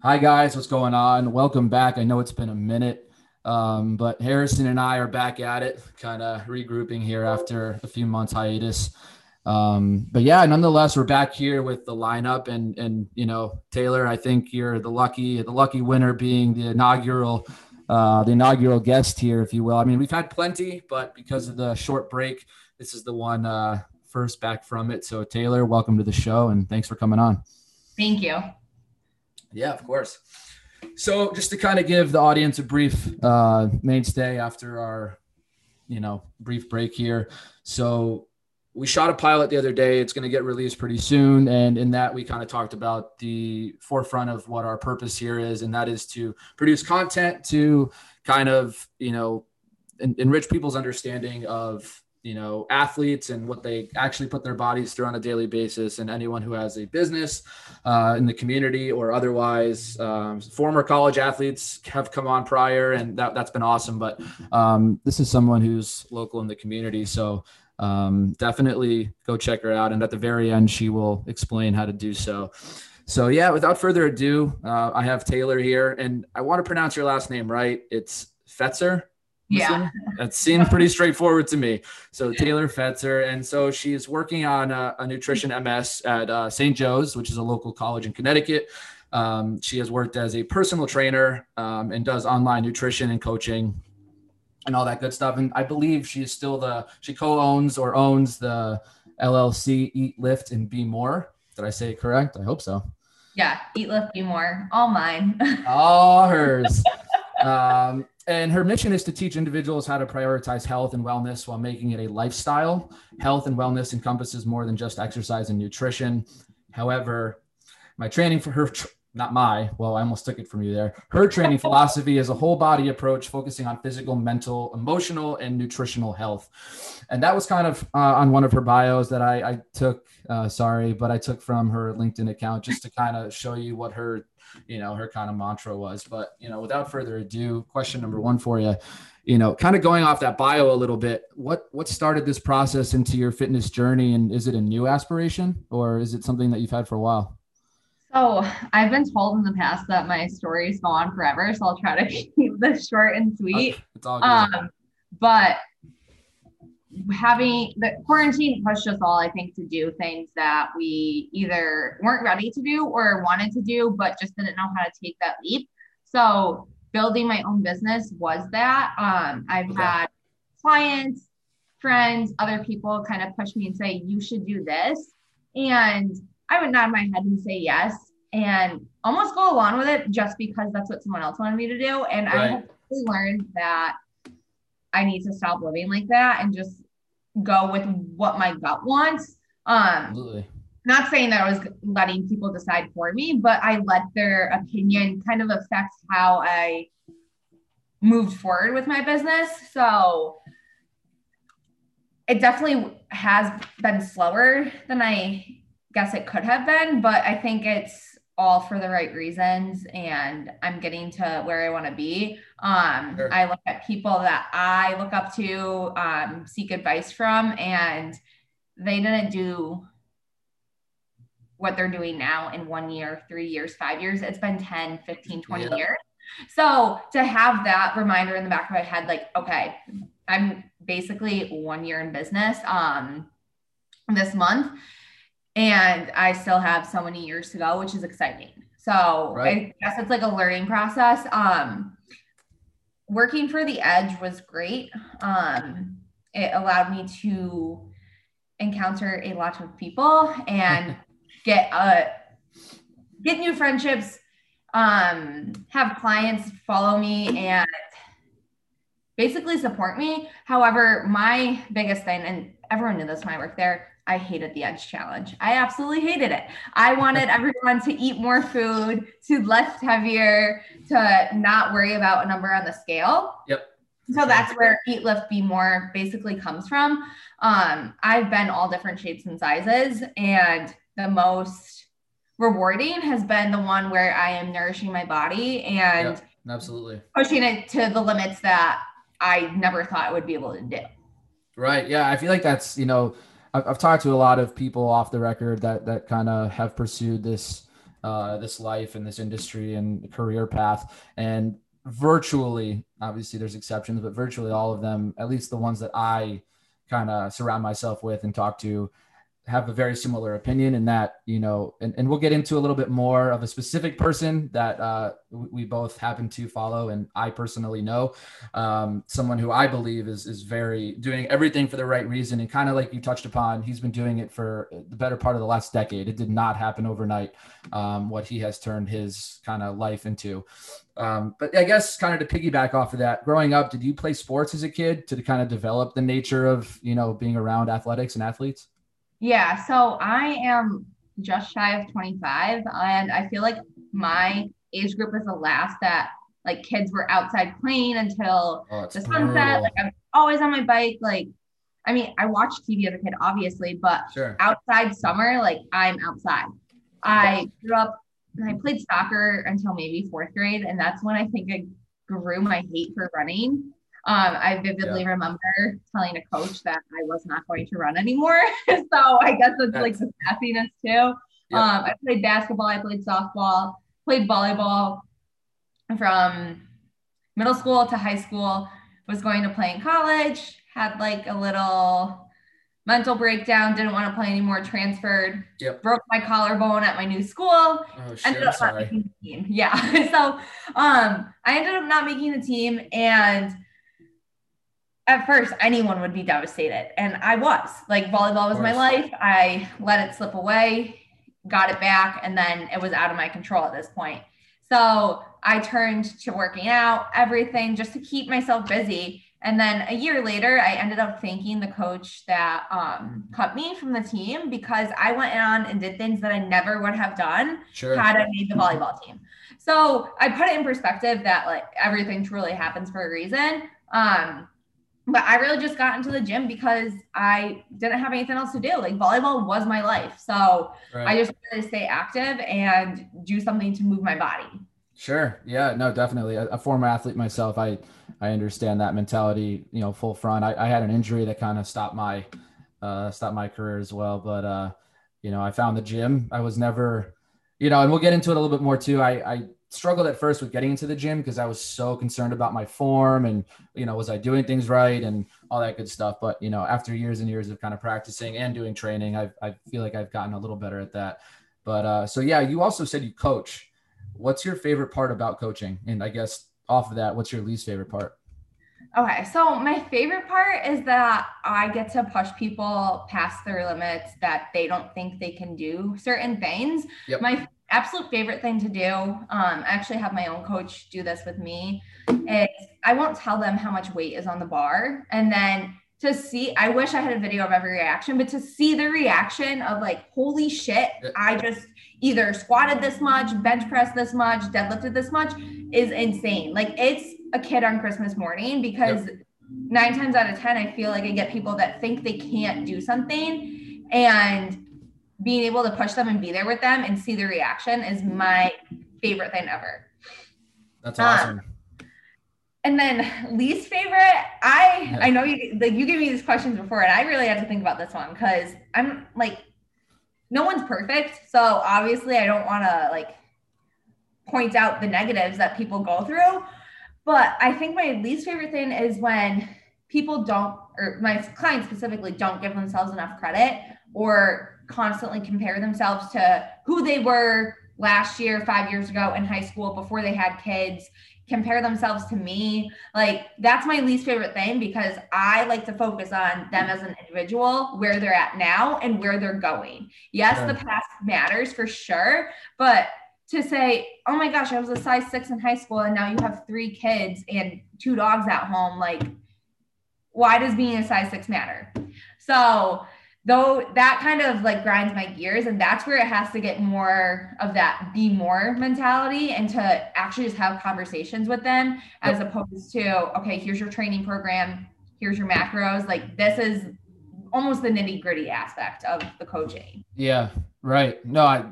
Hi guys, what's going on? Welcome back. I know it's been a minute, um, but Harrison and I are back at it, kind of regrouping here after a few months hiatus. Um, but yeah, nonetheless, we're back here with the lineup, and and you know, Taylor, I think you're the lucky the lucky winner, being the inaugural uh, the inaugural guest here, if you will. I mean, we've had plenty, but because of the short break, this is the one uh, first back from it. So Taylor, welcome to the show, and thanks for coming on. Thank you. Yeah, of course. So just to kind of give the audience a brief uh, mainstay after our, you know, brief break here. So we shot a pilot the other day. It's going to get released pretty soon. And in that, we kind of talked about the forefront of what our purpose here is, and that is to produce content to kind of, you know, enrich people's understanding of you know athletes and what they actually put their bodies through on a daily basis and anyone who has a business uh, in the community or otherwise um, former college athletes have come on prior and that, that's been awesome. But um, this is someone who's local in the community so um, definitely go check her out. And at the very end she will explain how to do so. So yeah without further ado uh, i have taylor here and i want to pronounce your last name right. It's fetzer yeah, that seemed pretty straightforward to me. So Taylor Fetzer, and so she's working on a, a nutrition MS at uh, St. Joe's, which is a local college in Connecticut. Um, she has worked as a personal trainer um, and does online nutrition and coaching and all that good stuff. And I believe she is still the she co-owns or owns the LLC Eat Lift and Be More. Did I say it correct? I hope so. Yeah, Eat Lift Be More, all mine. all hers. Um, and her mission is to teach individuals how to prioritize health and wellness while making it a lifestyle. Health and wellness encompasses more than just exercise and nutrition. However, my training for her, not my, well, I almost took it from you there. Her training philosophy is a whole body approach focusing on physical, mental, emotional, and nutritional health. And that was kind of uh, on one of her bios that I, I took, uh, sorry, but I took from her LinkedIn account just to kind of show you what her you know, her kind of mantra was. But, you know, without further ado, question number one for you, you know, kind of going off that bio a little bit, what what started this process into your fitness journey? And is it a new aspiration or is it something that you've had for a while? So I've been told in the past that my stories go on forever. So I'll try to keep this short and sweet. It's all good. Um, but having the quarantine pushed us all, I think, to do things that we either weren't ready to do or wanted to do, but just didn't know how to take that leap. So building my own business was that. Um, I've okay. had clients, friends, other people kind of push me and say, you should do this. And I would nod my head and say yes and almost go along with it just because that's what someone else wanted me to do. And right. I have learned that I need to stop living like that and just go with what my gut wants. Um, Absolutely. Not saying that I was letting people decide for me, but I let their opinion kind of affect how I moved forward with my business. So it definitely has been slower than I guess it could have been, but I think it's all for the right reasons and I'm getting to where I want to be. Um, sure. I look at people that I look up to, um, seek advice from, and they didn't do what they're doing now in one year, three years, five years. It's been 10, 15, 20 yeah. years. So to have that reminder in the back of my head, like, okay, I'm basically one year in business um, this month and I still have so many years to go, which is exciting. So right. I guess it's like a learning process. Um, working for the edge was great. Um, it allowed me to encounter a lot of people and get uh get new friendships, um, have clients follow me and basically support me. However, my biggest thing, and everyone knew this when I worked there, I hated the edge challenge. I absolutely hated it. I wanted everyone to eat more food, to lift heavier, to not worry about a number on the scale. Yep. So that's where eat, lift, be more basically comes from. Um, I've been all different shapes and sizes, and the most rewarding has been the one where I am nourishing my body and yep, absolutely pushing it to the limits that I never thought I would be able to do. Right. Yeah. I feel like that's, you know, I've, talked to a lot of people off the record that, that kind of have pursued this uh, this life and this industry and career path. And virtually, obviously, there's exceptions, but virtually all of them, at least the ones that I kind of surround myself with and talk to, have a very similar opinion in that you know and, and we'll get into a little bit more of a specific person that uh, we both happen to follow and i personally know. Um, someone who i believe is is very doing everything for the right reason and kind of like you touched upon he's been doing it for the better part of the last decade. It did not happen overnight um, what he has turned his kind of life into. Um, but i guess kind of to piggyback off of that growing up did you play sports as a kid to kind of develop the nature of you know being around athletics and athletes yeah, so I am just shy of 25, and I feel like my age group is the last that like kids were outside playing until oh, the sunset. Brutal. Like I'm always on my bike. Like, I mean, I watched TV as a kid, obviously, but sure. outside summer, like I'm outside. I grew up and I played soccer until maybe fourth grade, and that's when I think I grew my hate for running. Um, I vividly yeah. remember telling a coach that I was not going to run anymore. so I guess it's like the sassiness too. Yeah. Um, I played basketball, I played softball, played volleyball from middle school to high school, was going to play in college, had like a little mental breakdown, didn't want to play anymore, transferred, yep. broke my collarbone at my new school, oh, shit, ended up not making the team. Yeah. so um, I ended up not making the team and at first anyone would be devastated. And i was like volleyball was my life. I let it slip away got it back and then it was out of my control at this point. So i turned to working out everything just to keep myself busy. And then a year later i ended up thanking the coach that um, cut me from the team because i went on and did things that i never would have done sure. had i made the volleyball team. So i put it in perspective that like everything truly happens for a reason. Um, but I really just got into the gym because I didn't have anything else to do. Like volleyball was my life. So right. I just wanted to stay active and do something to move my body. Sure. Yeah, no, definitely. A, a former athlete myself, I, I understand that mentality, you know, full front. I, I had an injury that kind of stopped my, uh, stopped my career as well. But, uh, you know, I found the gym. I was never, you know, and we'll get into it a little bit more too. I, I struggled at first with getting into the gym because I was so concerned about my form and you know was I doing things right and all that good stuff. But you know, after years and years of kind of practicing and doing training, I I feel like I've gotten a little better at that. But uh, so yeah, you also said you coach. What's your favorite part about coaching? And I guess off of that, what's your least favorite part? Okay, so my favorite part is that I get to push people past their limits that they don't think they can do certain things. Yep. My absolute favorite thing to do. Um, i actually have my own coach do this with me. Is i won't tell them how much weight is on the bar. And then to see i wish i had a video of every reaction but to see the reaction of like holy shit i just either squatted this much bench pressed this much deadlifted this much is insane. Like it's a kid on christmas morning because yep. nine times out of ten i feel like i get people that think they can't do something. And being able to push them and be there with them and see the reaction is my favorite thing ever. That's awesome. Um, and then least favorite, I yeah. I know you like you gave me these questions before, and I really had to think about this one because I'm like, no one's perfect, so obviously I don't want to like point out the negatives that people go through. But I think my least favorite thing is when people don't, or my clients specifically, don't give themselves enough credit or constantly compare themselves to who they were last year, five years ago in high school before they had kids, compare themselves to me. Like that's my least favorite thing because I like to focus on them as an individual, where they're at now and where they're going. Yes, the past matters for sure, but to say, oh my gosh, I was a size six in high school and now you have three kids and two dogs at home, like, why does being a size six matter? So though that kind of like grinds my gears and that's where it has to get more of that be more mentality and to actually just have conversations with them as opposed to okay here's your training program here's your macros. Like this is almost the nitty gritty aspect of the coaching. Yeah right. No i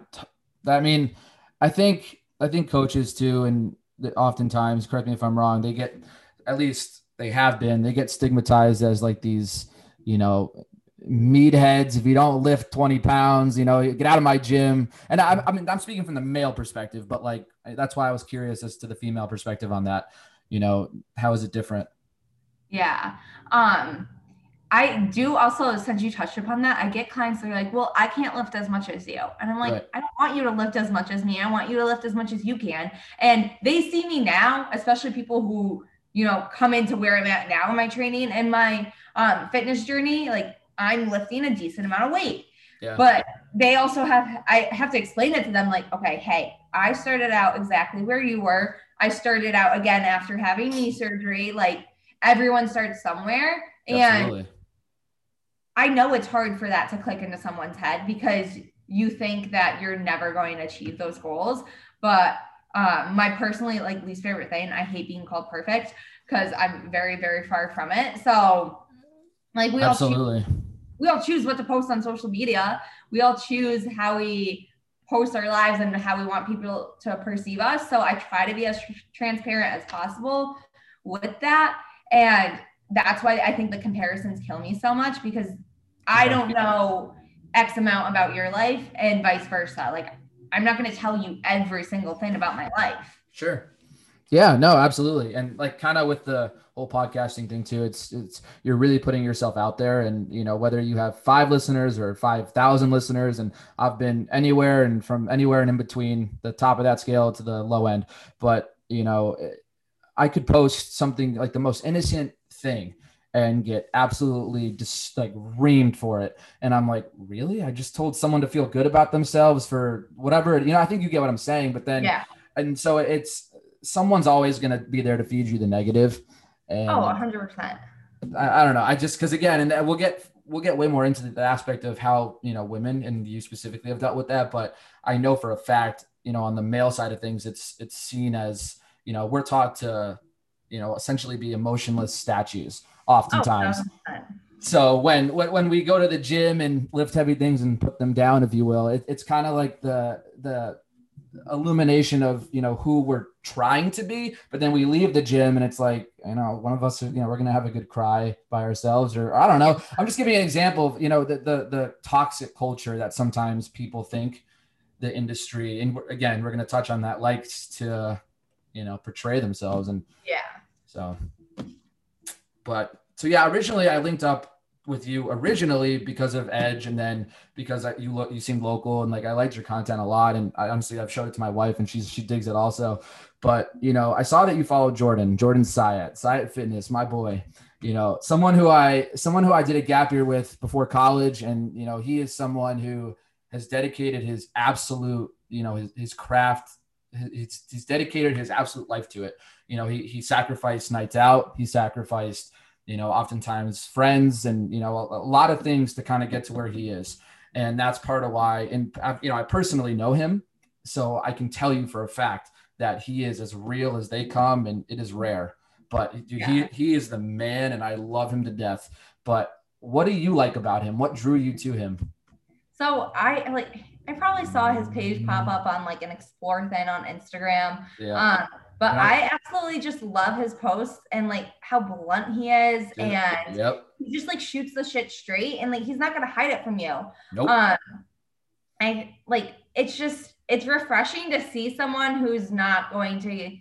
i mean i think i think coaches too and oftentimes correct me if i'm wrong they get at least they have been they get stigmatized as like these you know meatheads, if you don't lift 20 pounds, you know, get out of my gym. And I, I mean, I'm speaking from the male perspective, but like, that's why I was curious as to the female perspective on that. You know, how is it different? Yeah. Um, I do also, since you touched upon that, I get clients that are like, well, I can't lift as much as you. And I'm like, right. I don't want you to lift as much as me. I want you to lift as much as you can. And they see me now, especially people who, you know, come into where I'm at now in my training and my um, fitness journey. Like I'm lifting a decent amount of weight. Yeah. But they also have, I have to explain it to them like, okay, hey, I started out exactly where you were. I started out again after having knee surgery. Like everyone starts somewhere. Absolutely. And I know it's hard for that to click into someone's head because you think that you're never going to achieve those goals. But uh, my personally like least favorite thing, I hate being called perfect because I'm very, very far from it. So like we absolutely all choose, we all choose what to post on social media. We all choose how we post our lives and how we want people to perceive us. So I try to be as tr- transparent as possible with that. And that's why I think the comparisons kill me so much because I don't know X amount about your life and vice versa. Like, I'm not going to tell you every single thing about my life. Sure. Yeah, no, absolutely. And like kind of with the whole podcasting thing too, it's it's you're really putting yourself out there and you know whether you have 5 listeners or 5,000 listeners and I've been anywhere and from anywhere and in between the top of that scale to the low end, but you know eh, I could post something like the most innocent thing and get absolutely just like reamed for it. And I'm like, really? I just told someone to feel good about themselves for whatever, you know, I think you get what I'm saying, but then, yeah. And so it's, someone's always going to be there to feed you the negative. And oh, hundred percent. I, I don't know. I just, cause again, and we'll get, we'll get way more into the aspect of how, you know, women and you specifically have dealt with that. But I know for a fact, you know, on the male side of things, it's, it's seen as, you know, we're taught to, you know, essentially be emotionless statues oh, oftentimes. Oh, so when, when when we go to the gym and lift heavy things and put them down, if you will, it, it's kind of like the the illumination of you know who we're trying to be but then we leave the gym and it's like you know one of us you know we're gonna have a good cry by ourselves or i don't know. I'm just giving an example of you know the the, the toxic culture that sometimes people think the industry and again we're gonna touch on that likes to you know portray themselves and yeah. so but so yeah, originally I linked up with you originally because of Edge, and then because I, you look, you seemed local, and like I liked your content a lot, and I honestly I've showed it to my wife, and she's she digs it also. But you know, I saw that you followed Jordan, Jordan Syatt, Syatt Fitness, my boy. You know, someone who I someone who I did a gap year with before college, and you know, he is someone who has dedicated his absolute, you know, his, his craft he's, he's dedicated his absolute life to it. You know, he, he sacrificed nights out. He sacrificed, you know, oftentimes friends and, you know, a, a lot of things to kind of get to where he is. And that's part of why, and I, you know, I personally know him. So I can tell you for a fact that he is as real as they come and it is rare, but dude, yeah. he, he is the man and I love him to death. But what do you like about him? What drew you to him? So I like I probably saw his page pop up on like an explore thing on Instagram. Yeah. Um, but yeah. I absolutely just love his posts and like how blunt he is, and yep. he just like shoots the shit straight, and like he's not gonna hide it from you. Nope. Um, I like it's just it's refreshing to see someone who's not going to,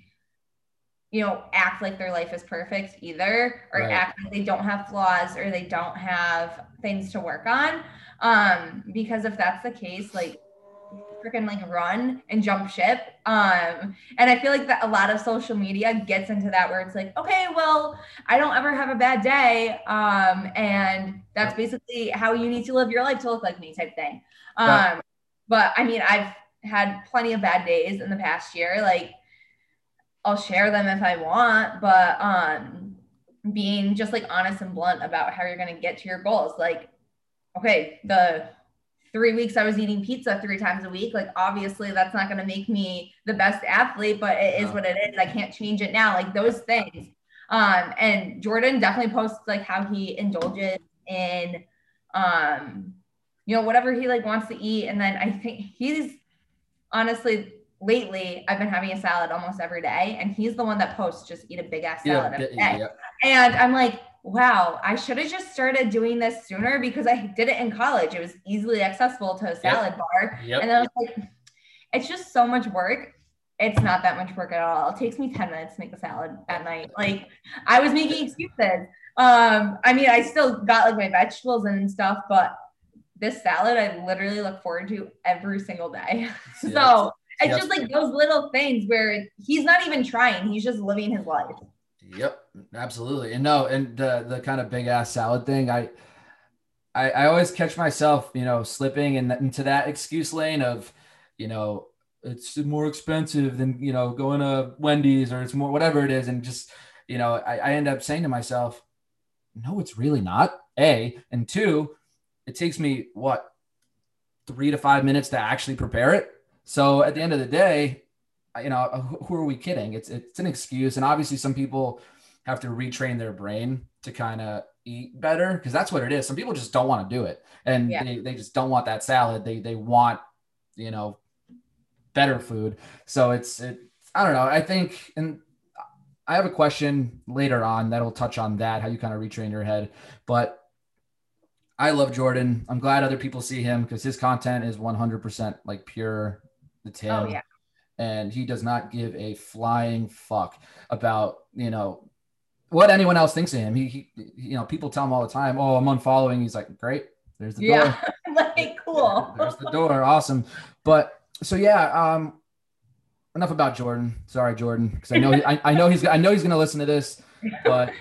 you know, act like their life is perfect either, or right. act like they don't have flaws or they don't have things to work on. Um, because if that's the case, like freaking like run and jump ship. Um, and I feel like that a lot of social media gets into that where it's like, okay, well, I don't ever have a bad day. Um, and that's basically how you need to live your life to look like me type thing. Um, but I mean, I've had plenty of bad days in the past year. Like I'll share them if I want, but um being just like honest and blunt about how you're going to get to your goals. Like okay, the three weeks I was eating pizza three times a week, like obviously that's not going to make me the best athlete, but it is what it is. I can't change it now. Like those things. Um, and Jordan definitely posts like how he indulges in, um, you know, whatever he like wants to eat. And then I think he's honestly lately I've been having a salad almost every day, and he's the one that posts just eat a big ass salad yeah, every day. Yeah. And I'm like, wow, I should have just started doing this sooner because I did it in college. It was easily accessible to a salad yep. bar. Yep. And I was like, it's just so much work. It's not that much work at all. It takes me 10 minutes to make a salad at night. Like I was making excuses. Um, I mean, I still got like my vegetables and stuff, but this salad I literally look forward to every single day. so it's just like those little things where he's not even trying, he's just living his life. Yep, absolutely. And no, and the the kind of big ass salad thing, I I, I always catch myself, you know, slipping in, into that excuse lane of, you know, it's more expensive than you know going to Wendy's or it's more whatever it is, and just you know, I, I end up saying to myself, no, it's really not. A and two, it takes me what three to five minutes to actually prepare it. So at the end of the day, you know, uh, who are we kidding? It's it's an excuse, and obviously some people have to retrain their brain to kind of eat better because that's what it is. Some people just don't want to do it, and yeah. they, they just don't want that salad. They they want you know better food. So it's it. I don't know. I think, and I have a question later on that'll touch on that, how you kind of retrain your head. But I love Jordan. I'm glad other people see him because his content is 100% like pure. It's him. Oh, yeah and he does not give a flying fuck about you know what anyone else thinks of him. He, he you know, people tell him all the time, "Oh, I'm unfollowing." He's like, "Great, there's the yeah. door." like, cool. there's the door. Awesome. But so yeah, um, enough about Jordan. Sorry, Jordan, because I know I, I know he's I know he's gonna listen to this, but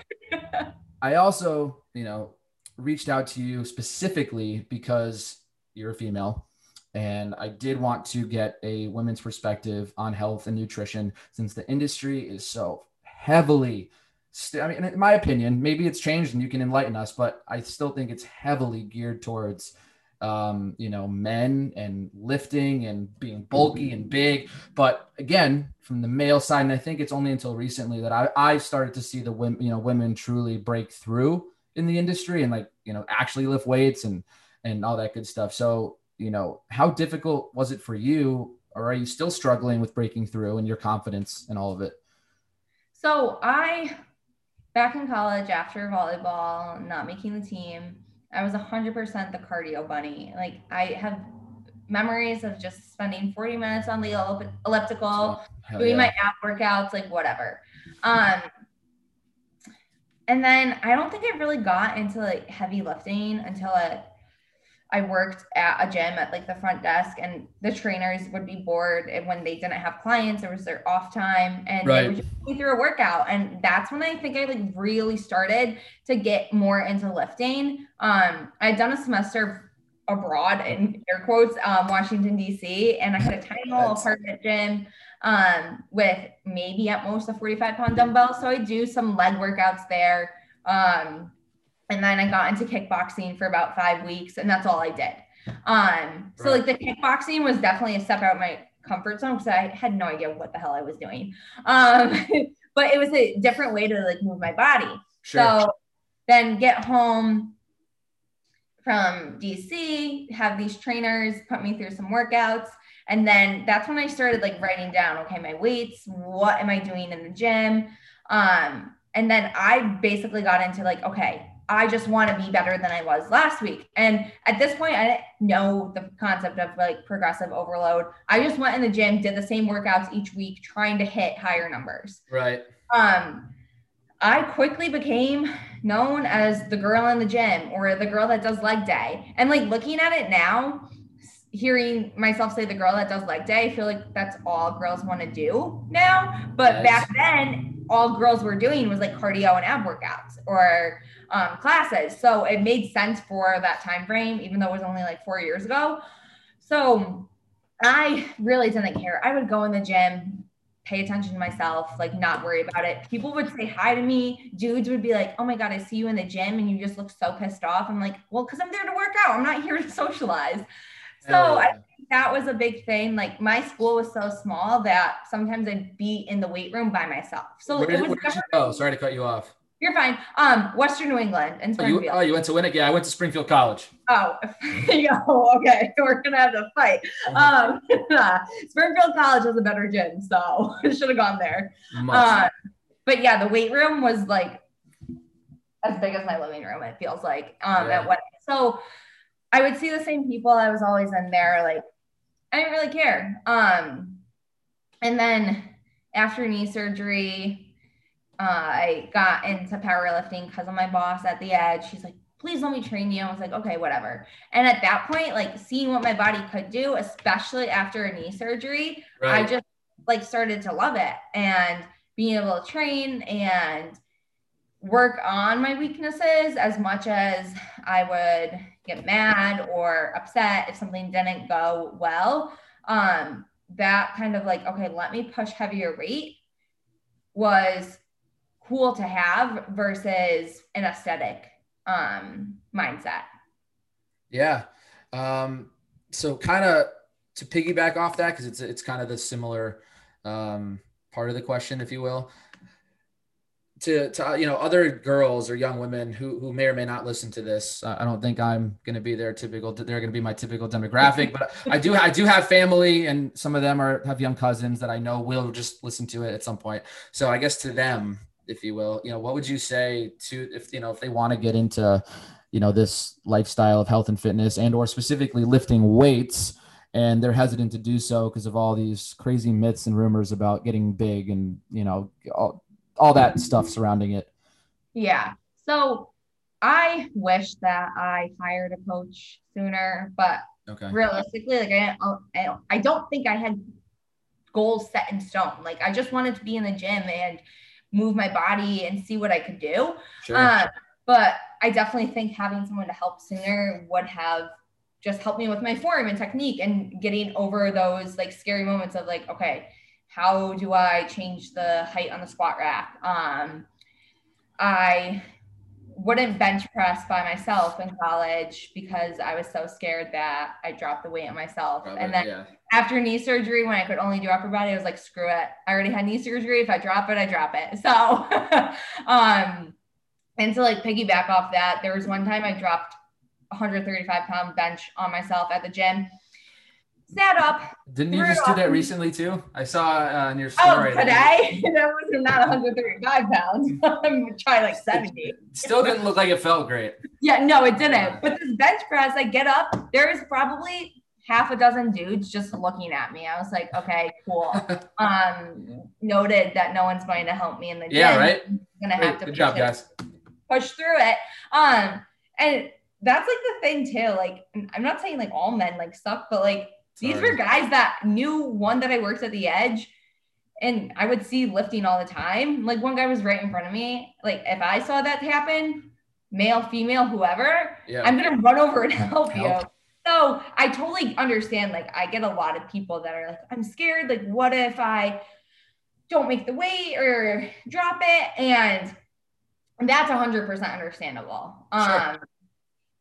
I also you know reached out to you specifically because you're a female and I did want to get a women's perspective on health and nutrition since the industry is so heavily. St- I mean, in my opinion, maybe it's changed and you can enlighten us, but I still think it's heavily geared towards, um, you know, men and lifting and being bulky and big. But again, from the male side, and I think it's only until recently that I, I started to see the women, you know, women truly break through in the industry and like, you know, actually lift weights and and all that good stuff. So you know, how difficult was it for you, or are you still struggling with breaking through and your confidence and all of it? So I, back in college after volleyball, not making the team, I was 100% the cardio bunny. Like I have memories of just spending 40 minutes on the elliptical, oh, doing yeah. my app workouts, like whatever. Um, and then I don't think I really got into like heavy lifting until at I worked at a gym at like the front desk, and the trainers would be bored and when they didn't have clients. It was their off time, and right. they would just me through a workout. And that's when I think I like really started to get more into lifting. Um, I'd done a semester abroad in air quotes, um, Washington D.C., and I had a tiny little apartment gym um, with maybe at most a 45 pound dumbbell. So I do some leg workouts there. Um, and then I got into kickboxing for about five weeks, and that's all I did. Um, so right. like the kickboxing was definitely a step out of my comfort zone because I had no idea what the hell I was doing. Um, but it was a different way to like move my body. Sure. So then get home from DC, have these trainers put me through some workouts. And then that's when I started like writing down, okay, my weights, what am I doing in the gym? Um, and then I basically got into like, okay, I just want to be better than I was last week. And at this point, I didn't know the concept of like progressive overload. I just went in the gym, did the same workouts each week, trying to hit higher numbers. Right. Um, I quickly became known as the girl in the gym or the girl that does leg day. And like looking at it now, hearing myself say the girl that does leg day, I feel like that's all girls want to do now. But yes. back then, all girls were doing was like cardio and ab workouts or um, classes. So it made sense for that time frame, even though it was only like four years ago. So I really didn't care. I would go in the gym, pay attention to myself, like not worry about it. People would say hi to me. Dudes would be like, "Oh my god, I see you in the gym and you just look so pissed off." I'm like, "Well, cuz I'm there to work out. I'm not here to socialize." So yeah. I think that was a big thing. Like my school was so small that sometimes I'd be in the weight room by myself. So where, did, where did you go? Sorry to cut you off. You're fine. Um, Western New England and Springfield. Oh you, oh, you went to Winnick? Yeah, I went to Springfield College. Oh, yo, okay. We're gonna have to fight. Um, Springfield College has a better gym, so I should have gone there. Um, but yeah, the weight room was like as big as my living room. It feels like um, yeah. at what so I would see the same people. I was always in there. Like I didn't really care. Um, and then after knee surgery, uh, I got into powerlifting because of my boss at the edge. She's like, please let me train you. I was like, okay, whatever. And at that point, like seeing what my body could do, especially after a knee surgery, right. I just like started to love it and being able to train and work on my weaknesses as much as I would get mad or upset if something didn't go well. Um, that kind of like, okay, let me push heavier weight was cool to have versus an aesthetic um, mindset. Yeah. Um, so kind of to piggyback off that, because it's it's kind of the similar um, part of the question, if you will to, to uh, you know other girls or young women who who may or may not listen to this i don't think i'm going to be their typical they're going to be my typical demographic but i do i do have family and some of them are have young cousins that i know will just listen to it at some point. So i guess to them if you will you know what would you say to if you know if they want to get into you know this lifestyle of health and fitness and or specifically lifting weights and they're hesitant to do so because of all these crazy myths and rumors about getting big and you know all, all that stuff surrounding it. Yeah. So I wish that I hired a coach sooner, but okay. realistically, like I, I, I don't think I had goals set in stone. Like I just wanted to be in the gym and move my body and see what I could do. Sure. Uh, but I definitely think having someone to help sooner would have just helped me with my form and technique and getting over those like scary moments of like, okay, how do I change the height on the squat rack? Um, I wouldn't bench press by myself in college because I was so scared that I dropped the weight on myself. Probably, and then yeah. after knee surgery, when I could only do upper body, I was like, screw it. I already had knee surgery. If I drop it, I drop it. So, um, and to like piggyback off that, there was one time I dropped 135 pound bench on myself at the gym sat up. Didn't you just do that recently too? I saw uh, on your oh, story. Oh, today? that was not 135 pounds. I'm trying like 70. Still didn't look like it felt great. Yeah, no, it didn't. But this bench press, I get up, there is probably half a dozen dudes just looking at me. I was like, okay, cool. um, noted that no one's going to help me in the gym. Yeah, right. I'm gonna have to good job, guys. Push through it. Um, and that's like the thing too. Like, I'm not saying like all men like suck, but like these were guys that knew one that I worked at the edge and I would see lifting all the time. Like one guy was right in front of me. Like if I saw that happen, male, female, whoever, yeah. I'm gonna run over and help, help you. So I totally understand. Like I get a lot of people that are like, I'm scared. Like, what if I don't make the weight or drop it? And that's hundred percent understandable. Sure. Um,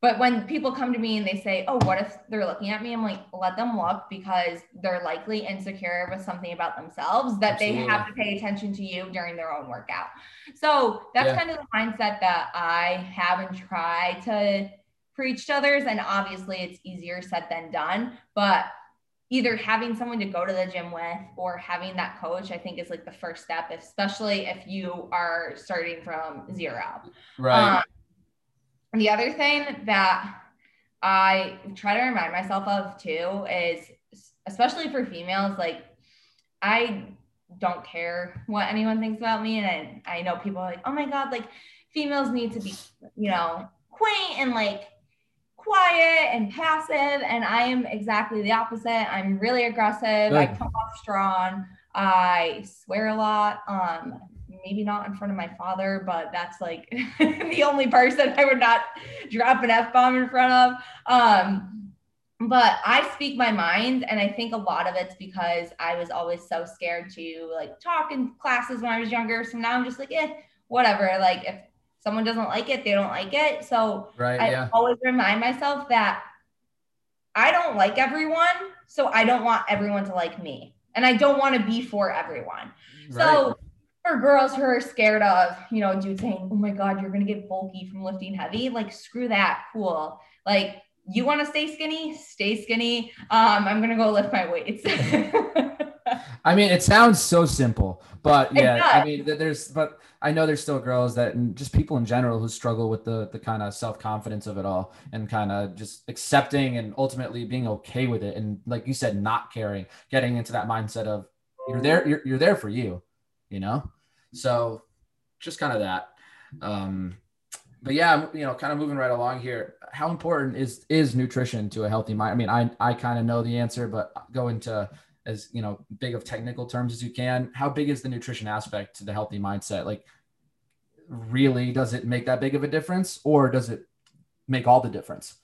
but when people come to me and they say, Oh, what if they're looking at me? I'm like, let them look because they're likely insecure with something about themselves that Absolutely. they have to pay attention to you during their own workout. So that's yeah. kind of the mindset that I have and try to preach to others. And obviously, it's easier said than done. But either having someone to go to the gym with or having that coach, I think is like the first step, especially if you are starting from zero. Right. Um, and the other thing that I try to remind myself of too is, especially for females, like I don't care what anyone thinks about me. And I, I know people are like, oh my God, like females need to be, you know, quaint and like quiet and passive. And I am exactly the opposite. I'm really aggressive. I come off strong. I swear a lot. Um, maybe not in front of my father, but that's like the only person I would not drop an F bomb in front of. Um, but I speak my mind, and I think a lot of it's because I was always so scared to like talk in classes when I was younger. So now I'm just like, eh, whatever. Like if someone doesn't like it, they don't like it. So right, I yeah. always remind myself that I don't like everyone, so I don't want everyone to like me, and I don't want to be for everyone. Right. So for girls who are scared of, you know, dude saying, oh my God, you're going to get bulky from lifting heavy, like, screw that. Cool. Like, you want to stay skinny? Stay skinny. Um, I'm going to go lift my weights. I mean, it sounds so simple, but yeah, I mean, there's, but I know there's still girls that, and just people in general who struggle with the the kind of self confidence of it all, and kind of just accepting and ultimately being okay with it, and like you said, not caring, getting into that mindset of you're there, you're, you're there for you, you know. So, just kind of that. Um, but yeah, you know, kind of moving right along here. How important is is nutrition to a healthy mind? I mean, I I kind of know the answer, but go into as you know big of technical terms as you can. How big is the nutrition aspect to the healthy mindset? Like, really, does it make that big of a difference, or does it make all the difference?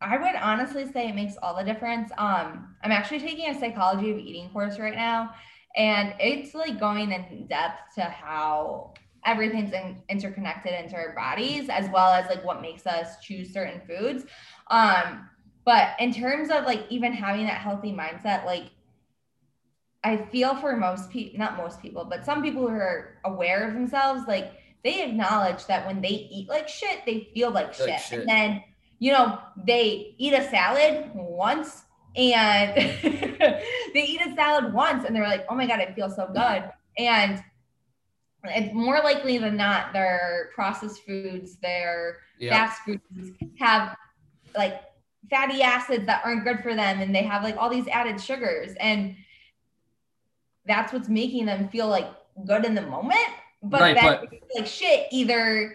I would honestly say it makes all the difference. Um, I'm actually taking a psychology of eating course right now, and it's like going in depth to how everything's in, interconnected into our bodies as well as like what makes us choose certain foods um but in terms of like even having that healthy mindset like i feel for most people not most people but some people who are aware of themselves like they acknowledge that when they eat like shit they feel like, like shit. shit and then you know they eat a salad once and they eat a salad once and they're like oh my god it feels so good. And it's more likely than not their processed foods, their fast foods have like fatty acids that aren't good for them and they have like all these added sugars. And that's what's making them feel like good in the moment but right, then but- like shit either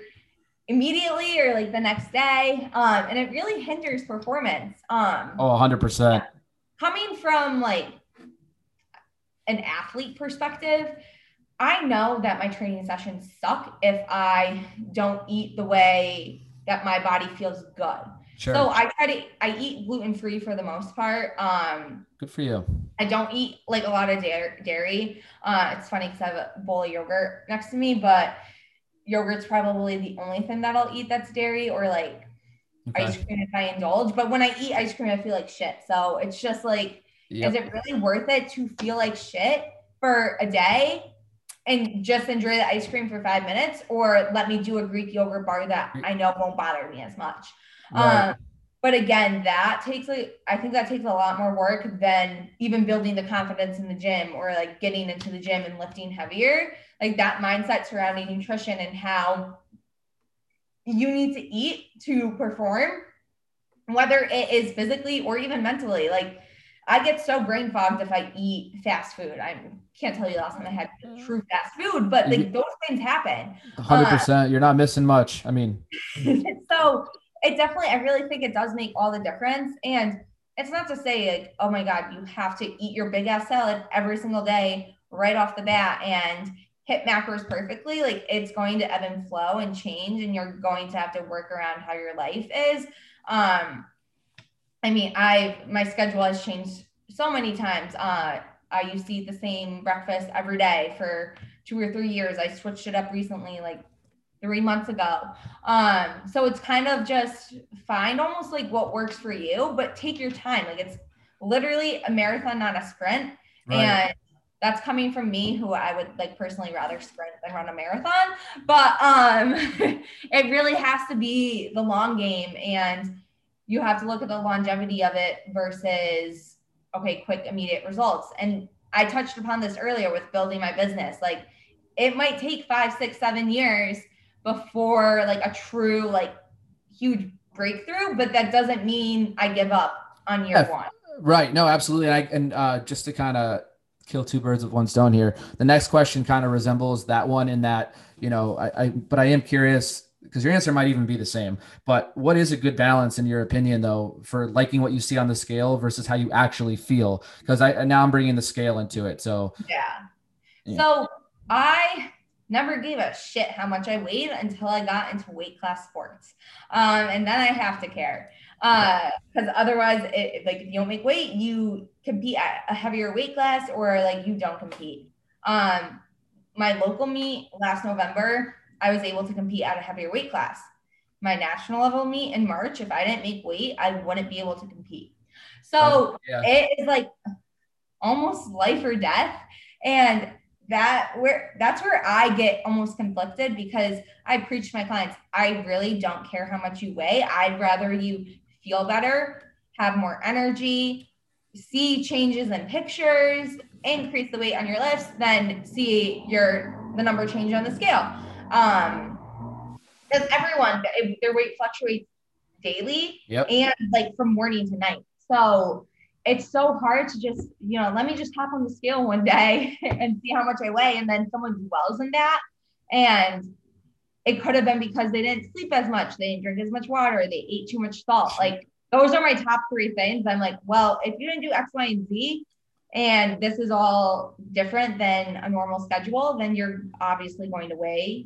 immediately or like the next day um and it really hinders performance um oh 100% coming from like an athlete perspective I know that my training sessions suck if I don't eat the way that my body feels good. Sure. So I try to I eat gluten free for the most part. Um, Good for you. I don't eat like a lot of dairy. Uh, it's funny because I have a bowl of yogurt next to me, but yogurt's probably the only thing that I'll eat that's dairy or like okay. ice cream if I indulge. But when I eat ice cream, I feel like shit. So it's just like, yep. is it really worth it to feel like shit for a day? and just enjoy the ice cream for five minutes or let me do a Greek yogurt bar that I know won't bother me as much. Right. Um, but again, that takes like I think that takes a lot more work than even building the confidence in the gym or like getting into the gym and lifting heavier. Like that mindset surrounding nutrition and how you need to eat to perform, whether it is physically or even mentally. Like I get so brain fogged if I eat fast food. I can't tell you the last time I had true fast food, but like those things happen. Hundred uh, percent. You're not missing much. I mean, so it definitely. I really think it does make all the difference. And it's not to say like, oh my god, you have to eat your big ass salad every single day right off the bat and hit macros perfectly. Like it's going to ebb and flow and change, and you're going to have to work around how your life is. Um, I mean, I my schedule has changed so many times. Uh, I used to eat the same breakfast every day for two or three years. I switched it up recently, like three months ago. Um, so it's kind of just find almost like what works for you, but take your time. Like it's literally a marathon, not a sprint. Right. And that's coming from me who I would like personally rather sprint than run a marathon. But um it really has to be the long game and you have to look at the longevity of it versus okay quick immediate results and i touched upon this earlier with building my business like it might take five six seven years before like a true like huge breakthrough but that doesn't mean i give up on year yeah, one right no absolutely and, I, and uh, just to kind of kill two birds with one stone here the next question kind of resembles that one in that you know I, I but i am curious because your answer might even be the same. But what is a good balance in your opinion, though, for liking what you see on the scale versus how you actually feel? Because I now I'm bringing the scale into it. So yeah. yeah. So I never gave a shit how much I weighed until I got into weight class sports, um, and then I have to care because uh, otherwise, it, like if you don't make weight, you compete at a heavier weight class, or like you don't compete. Um, my local meet last November I was able to compete at a heavier weight class. My national level meet in March, if I didn't make weight, I wouldn't be able to compete. So yeah. it is like almost life or death. And that where that's where I get almost conflicted because I preach to my clients, I really don't care how much you weigh. I'd rather you feel better, have more energy, see changes in pictures, increase the weight on your lifts, then see your the number change on the scale. Um, because everyone their weight fluctuates daily Yep. and like from morning to night. So it's so hard to just, you know, let me just hop on the scale one day and see how much I weigh. And then someone dwells in that. And it could have been because they didn't sleep as much, they didn't drink as much water, they ate too much salt. Like those are my top three things. I'm like, well, if you didn't do X, Y, and Z, and this is all different than a normal schedule, then you're obviously going to weigh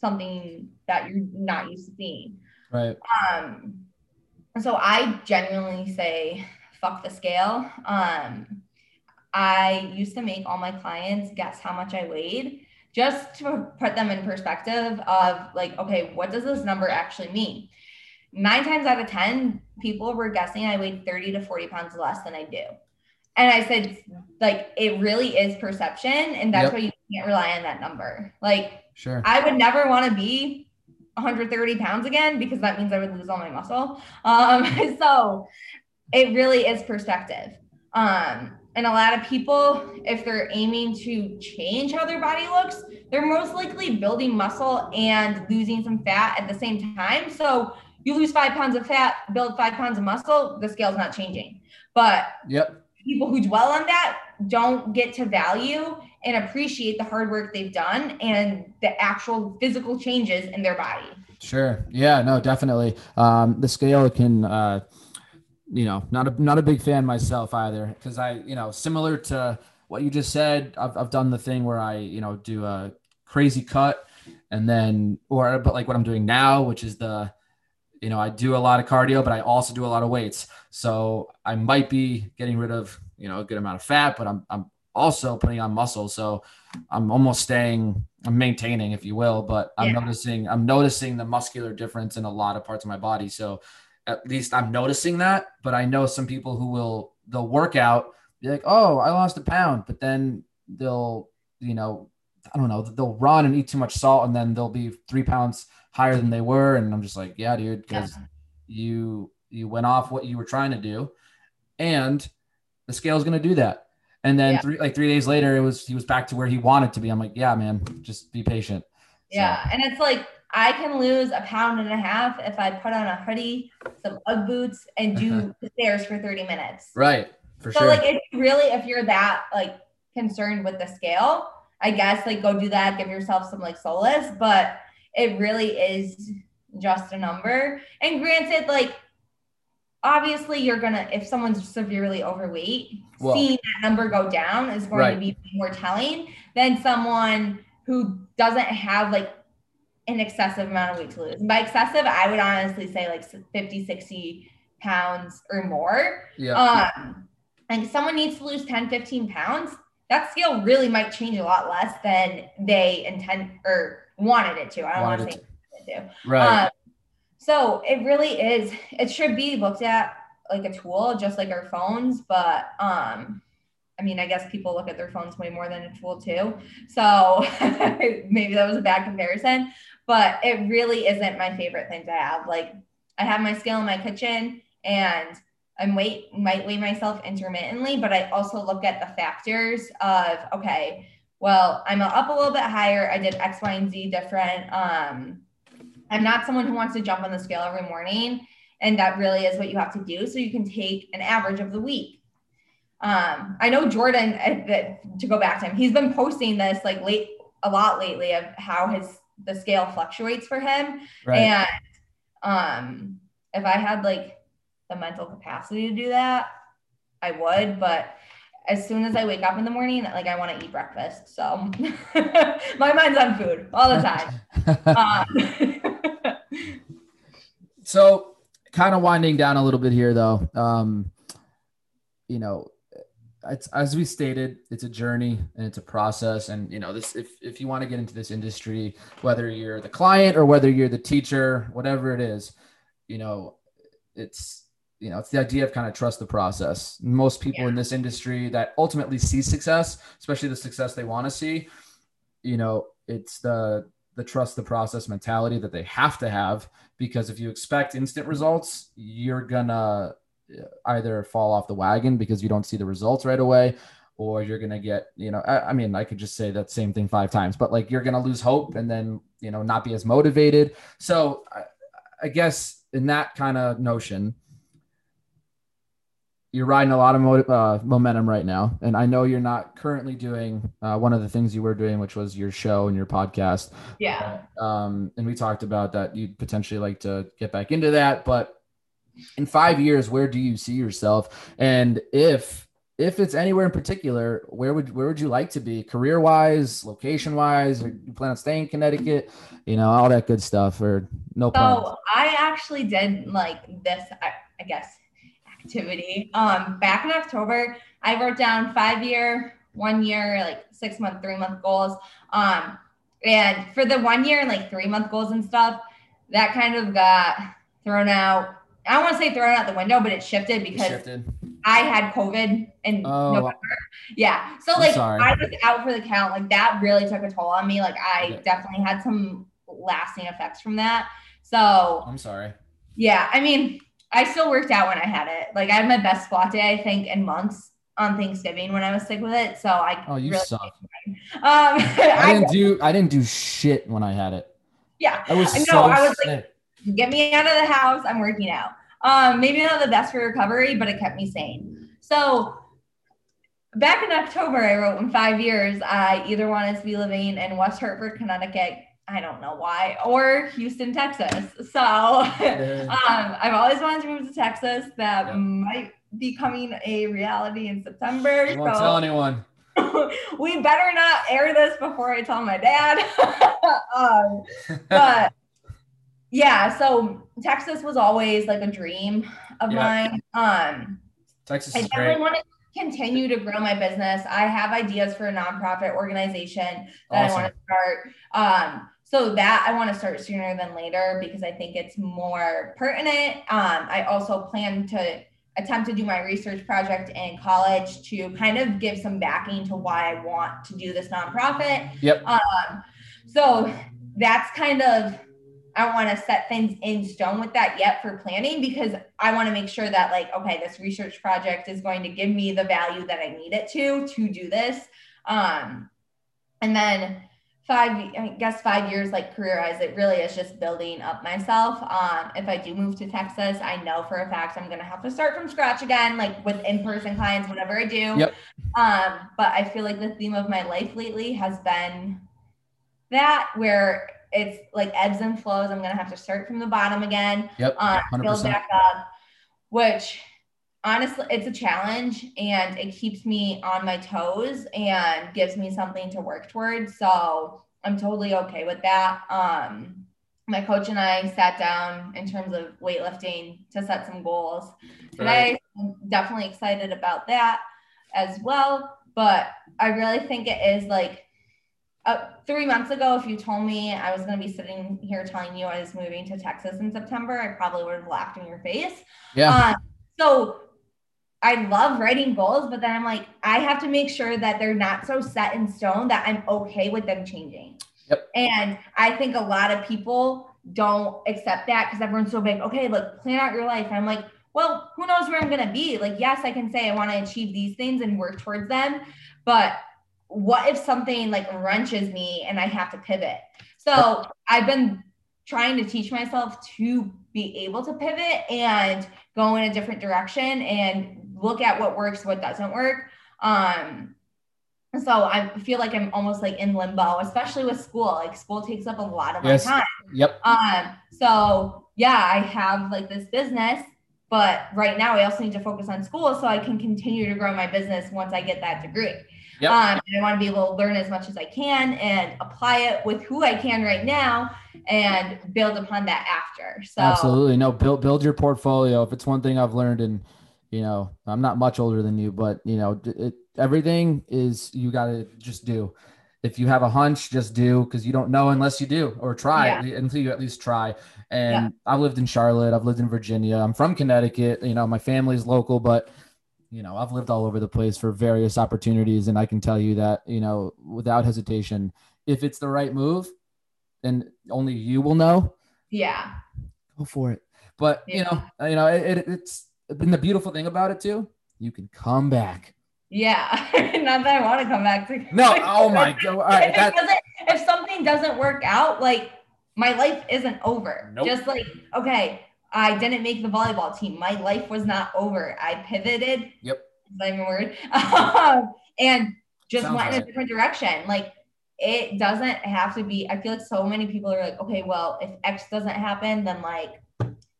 something that you're not used to seeing. Right. Um, so I genuinely say, fuck the scale. Um, I used to make all my clients guess how much I weighed just to put them in perspective of like, okay, what does this number actually mean? Nine times out of 10, people were guessing I weighed 30 to 40 pounds less than I do. And I said, like, it really is perception. And that's Yep. why you can't rely on that number. Like, Sure. I would never want to be 130 pounds again because that means I would lose all my muscle. Um, so it really is perspective. Um, and a lot of people, if they're aiming to change how their body looks, they're most likely building muscle and losing some fat at the same time. So you lose five pounds of fat, build five pounds of muscle, the scale's not changing. But Yep. people who dwell on that don't get to value and appreciate the hard work they've done and the actual physical changes in their body. Sure. Yeah. No. Definitely. Um, the scale can, uh, you know, not a not a big fan myself either, because I, you know, similar to what you just said, I've I've done the thing where I, you know, do a crazy cut, and then or but like what I'm doing now, which is the, you know, I do a lot of cardio, but I also do a lot of weights. So I might be getting rid of, you know, a good amount of fat, but I'm I'm also putting on muscle. So I'm almost staying, I'm maintaining, if you will, but I'm Yeah. noticing, I'm noticing the muscular difference in a lot of parts of my body. So at least I'm noticing that. But I know some people who will, they'll work out, be like, oh, I lost a pound, but then they'll, you know, I don't know, they'll run and eat too much salt and then they'll be three pounds higher than they were. And I'm just like, yeah, dude, because you, you went off what you were trying to do and the scale is going to do that. And then Yeah. three, like three days later, it was, he was back to where he wanted to be. I'm like, yeah, man, just be patient. So- Yeah. And it's like, I can lose a pound and a half if I put on a hoodie, some Ugg boots, and do the stairs for 30 minutes. right. For sure. So sure. like if really if you're that like concerned with the scale, I guess like go do that, give yourself some like solace, but it really is just a number. And granted, like obviously you're gonna if someone's severely overweight, Well- seeing that number go down is going Right. to be more telling than someone who doesn't have like an excessive amount of weight to lose. And by excessive, I would honestly say like 50, 60 pounds or more. yeah. Um, and someone needs to lose 10, 15 pounds, that scale really might change a lot less than they intend or wanted it to. I don't want to say it to. right. Um, so it really is, it should be looked at like a tool, just like our phones. But um, I mean, I guess people look at their phones way more than a tool too. So maybe that was a bad comparison, but it really isn't my favorite thing to have. Like I have my scale in my kitchen and I weight might weigh myself intermittently, but I also look at the factors of okay, well, I'm up a little bit higher. I did X, Y, and Z different. Um, I'm not someone who wants to jump on the scale every morning, and that really is what you have to do. So you can take an average of the week. Um, I know Jordan. uh, that- To go back to him, he's been posting this like late a lot lately of how his the scale fluctuates for him. right. And um, if I had like the mental capacity to do that, I would. But as soon as I wake up in the morning, like I want to eat breakfast. So my mind's on food all the time. Um, so kind of winding down a little bit here though um you know it's as we stated it's a journey and it's a process. And you know this if if you want to get into this industry whether you're the client or whether you're the teacher whatever it is you know it's you know it's the idea of kind of trust the process. Most people in this industry that ultimately see success especially the success they want to see you know it's the the trust the process mentality that they have to have because if you expect instant results, you're gonna either fall off the wagon because you don't see the results right away, or you're gonna get, you know, I, I mean, I could just say that same thing five times, but like you're gonna lose hope and then you know not be as motivated. So I, I guess in that kind of notion, you're riding a lot of uh, momentum right now, and I know you're not currently doing uh, one of the things you were doing, which was your show and your podcast. Yeah. Um, and we talked about that you'd potentially like to get back into that, but in five years, where do you see yourself? And if if it's anywhere in particular, where would where would you like to be, career wise, location wise? You plan on staying in Connecticut? You know, all that good stuff, or no plans? So I actually did like this, I, I guess, activity. Um, back in October, I wrote down five year, one year, like six month, three month goals. Um, and for the one year and like three month goals and stuff, that kind of got thrown out. I don't want to say thrown out the window, but it shifted because shifted. I had COVID in Oh. November. Yeah. So like. I was out for the count. Like that really took a toll on me. Like I definitely had some lasting effects from that. So I'm sorry. yeah, I mean, I still worked out when I had it. Like I had my best squat day, I think, in months on Thanksgiving when I was sick with it. So I Oh, you really, suck. um I I, didn't do I didn't do shit when I had it. yeah, I was I know, so I was like- sick. Get me out of the house. I'm working out. Um, maybe not the best for recovery, but it kept me sane. So back in October, I wrote in five years, I either wanted to be living in West Hartford, Connecticut. I don't know why, or Houston, Texas. So um, I've always wanted to move to Texas. That Yep. might be coming a reality in September. You won't so tell anyone. we better not air this before I tell my dad. um, but yeah, so Texas was always like a dream of Yeah. mine. Um, Texas I definitely great. want to continue to grow my business. I have ideas for a nonprofit organization that I want to start. Um, so that I want to start sooner than later because I think it's more pertinent. Um, I also plan to attempt to do my research project in college to kind of give some backing to why I want to do this nonprofit. Yep. Um, so that's kind of I don't want to set things in stone with that yet for planning because I want to make sure that like okay, this research project is going to give me the value that I need it to to do this. Um, and then five, I guess five years like career wise, it really is just building up myself. Um, if I do move to Texas, I know for a fact I'm gonna have to start from scratch again, like with in-person clients, whatever I do. Yep. Um, but I feel like the theme of my life lately has been that where it's like ebbs and flows. I'm gonna have to start from the bottom again Yep. um, build back up, which honestly, it's a challenge and it keeps me on my toes and gives me something to work towards. So I'm totally okay with that. Um, my coach and I sat down in terms of weightlifting to set some goals today. I'm definitely excited about that as well. But I really think it is like uh, three months ago, if you told me I was going to be sitting here telling you I was moving to Texas in September, I probably would have laughed in your face. Yeah. Um, so I love writing goals, but then I'm like, I have to make sure that they're not so set in stone that I'm okay with them changing. Yep. And I think a lot of people don't accept that because everyone's so big. Okay, look, plan out your life. And I'm like, well, who knows where I'm going to be? Like, yes, I can say I want to achieve these things and work towards them, but what if something like wrenches me and I have to pivot? So I've been trying to teach myself to be able to pivot and go in a different direction and look at what works, what doesn't work. Um, so I feel like I'm almost like in limbo, especially with school. Like school takes up a lot of Yes. my time. Yep. Um, so yeah, I have like this business, but right now I also need to focus on school so I can continue to grow my business once I get that degree. Yep. Um, and I want to be able to learn as much as I can and apply it with who I can right now and build upon that after. So Absolutely. No, build build your portfolio. If it's one thing I've learned and you know, I'm not much older than you, but you know, it, everything is you got to just do. If you have a hunch, just do because you don't know unless you do or try Yeah. until you at least try. And I've lived in Charlotte, I've lived in Virginia. I'm from Connecticut. You know, my family's local, but you know, I've lived all over the place for various opportunities, and I can tell you that you know, without hesitation, if it's the right move, then only you will know yeah. go for it. But you know, you know, it, it, it's been the beautiful thing about it too. You can come back. Yeah, not that I want to come back to. No, oh my god! All right, if, that, it if something doesn't work out, like my life isn't over. Nope. Just like okay, I didn't make the volleyball team. My life was not over. I pivoted. Yep. Is that even word? Um, and just Sounds went in right. a different direction. Like it doesn't have to be. I feel like so many people are like, okay, well, if X doesn't happen, then like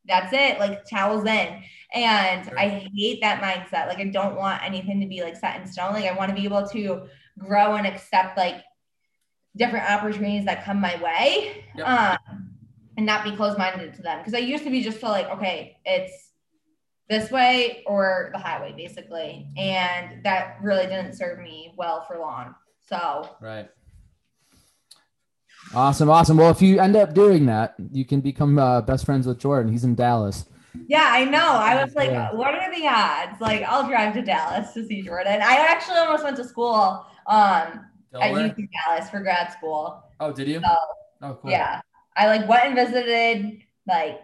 that's it. Like towels in. And I hate that mindset. Like I don't want anything to be like set in stone. Like I want to be able to grow and accept like different opportunities that come my way. Yep. Um, and not be closed-minded to them. Because I used to be just so like, okay, it's this way or the highway, basically. And that really didn't serve me well for long. So right. Awesome, awesome. Well, if you end up doing that, you can become uh, best friends with Jordan. He's in Dallas. yeah, I know. I was like, Yeah. what are the odds? Like, I'll drive to Dallas to see Jordan. I actually almost went to school um at? UC Dallas for grad school. Oh, did you? So Oh, cool. Yeah. I like went and visited, like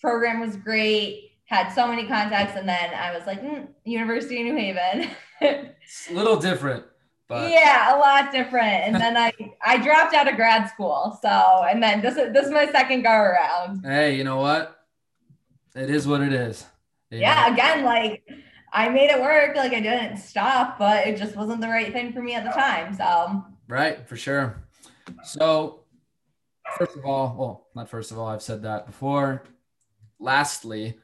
program was great, had so many contacts, and then I was like, mm, University of New Haven. It's a little different, but yeah, a lot different. And then I I dropped out of grad school. So and then this is this is my second go around. hey, you know what? It is what it is. You Yeah, know? again, like I made it work. Like I didn't stop, but it just wasn't the right thing for me at the time. So Right, for sure. So, first of all, well, not first of all, I've said that before. Lastly,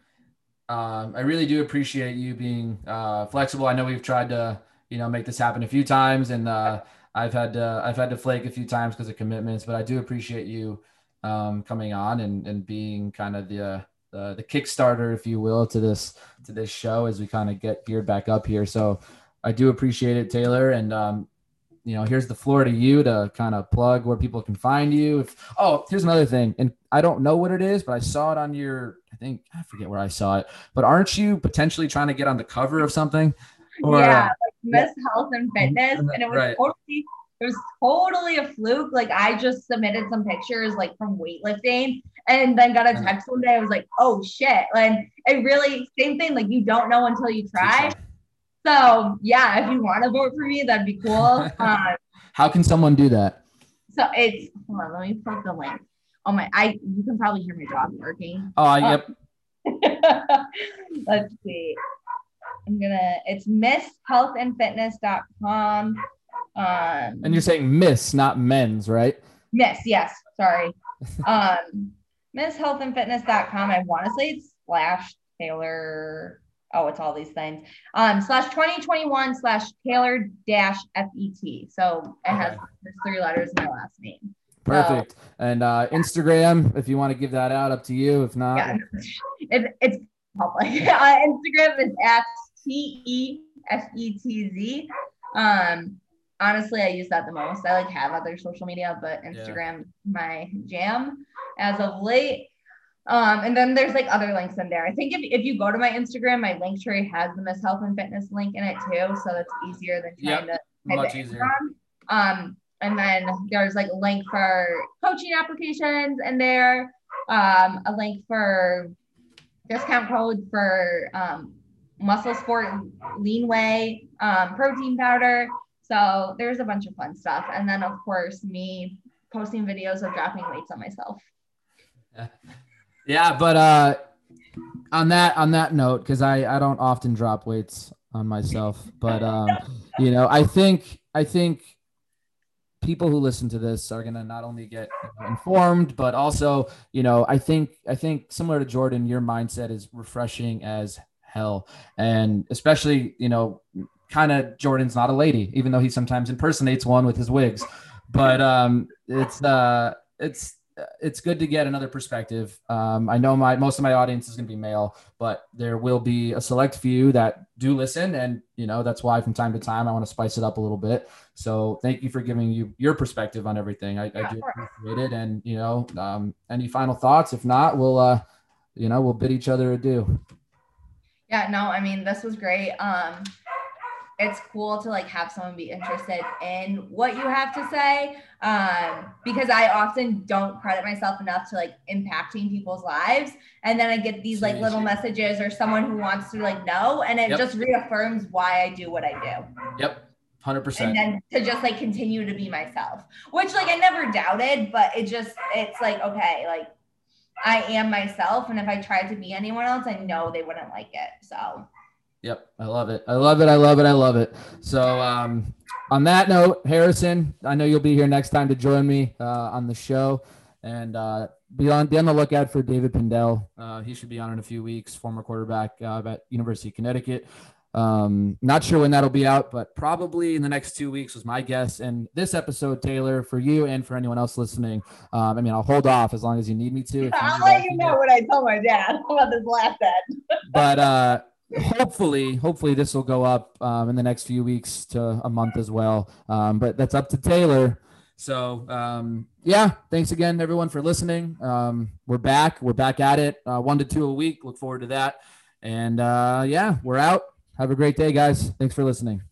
um, I really do appreciate you being uh, flexible. I know we've tried to, you know, make this happen a few times, and uh, I've had to, I've had to flake a few times because of commitments. But I do appreciate you um, coming on and and being kind of the uh, the the Kickstarter, if you will, to this to this show as we kind of get geared back up here. So I do appreciate it, Taylor, and um, you know, here's the floor to you to kind of plug where people can find you. If oh, here's another thing, and I don't know what it is, but I saw it on your, I think I forget where I saw it, but aren't you potentially trying to get on the cover of something? yeah, like Miss Health and Fitness, and it was right. totally it was totally a fluke. Like I just submitted some pictures like from weightlifting, and then got a Mhm. text one day. I was like, oh shit! And it really same thing. Like you don't know until you try. So yeah, if you want to vote for me, that'd be cool. um, How can someone do that? so it's hold on, let me put the link. Oh my, I you can probably hear my dog working. Oh, yep. Let's see. I'm gonna. It's misshealthandfitness.com. Um, And you're saying miss, not men's, right? Miss, yes, sorry. Um, misshealthandfitness.com. I want to say it's slash Taylor. Oh, it's all these things. Um, slash 2021 slash Taylor dash FET. So it has there's three letters in my last name. Perfect. And uh, Instagram, if you want to give that out, up to you. If not, Yeah, it, it's public. Uh, Instagram is at T E S E T Z. Um, honestly, I use that the most. I like have other social media, but Instagram my jam as of late. Um, and then there's like other links in there. I think if, if you go to my Instagram, my Linktree has the Miss Health and Fitness link in it too, so that's easier than trying to type much it easier. Um, and then there's like a link for coaching applications in there, um, a link for discount code for um, muscle sport lean way um, protein powder. So there's a bunch of fun stuff. And then of course me posting videos of dropping weights on myself. Yeah, but uh, on that on that note, because I I don't often drop weights on myself, but um, you know, I think I think people who listen to this are gonna not only get informed, but also you know, I think I think similar to Jordan, your mindset is refreshing as hell, and especially you know, kind of Jordan's not a lady, even though he sometimes impersonates one with his wigs, but um, it's uh, it's it's good to get another perspective. Um, I know my most of my audience is going to be male, but there will be a select few that do listen, and you know that's why from time to time I want to spice it up a little bit. So thank you for giving you your perspective on everything. I, I do appreciate it, and you know, um, any final thoughts? If not, we'll uh, you know, we'll bid each other adieu. Yeah, no, I mean, this was great. Um, it's cool to like have someone be interested in what you have to say um, because i often don't credit myself enough to like impacting people's lives. And then i get these like little messages or someone who wants to like know and it yep. just reaffirms why i do what i do. Yep. 100% and then to just like continue to be myself which like i never doubted but it just it's like okay like i am myself and if i tried to be anyone else i know they wouldn't like it so Yep, I love it. I love it. I love it. I love it. So, um, on that note, Harrison, I know you'll be here next time to join me uh, on the show, and uh, be on be on the lookout for David Pindell. Uh, he should be on in a few weeks. Former quarterback uh, at University of Connecticut. Um, not sure when that'll be out, but probably in the next two weeks was my guess. And this episode, Taylor, for you and for anyone else listening, um, I mean, I'll hold off as long as you need me to. I'll let you know what I tell my dad about this last end. but uh, hopefully, hopefully this will go up um, in the next few weeks to a month as well. Um, but that's up to Taylor. So um, yeah, thanks again everyone for listening. Um, we're back. We're back at it. Uh, one to two a week. Look forward to that. And uh, yeah, we're out. Have a great day, guys. Thanks for listening.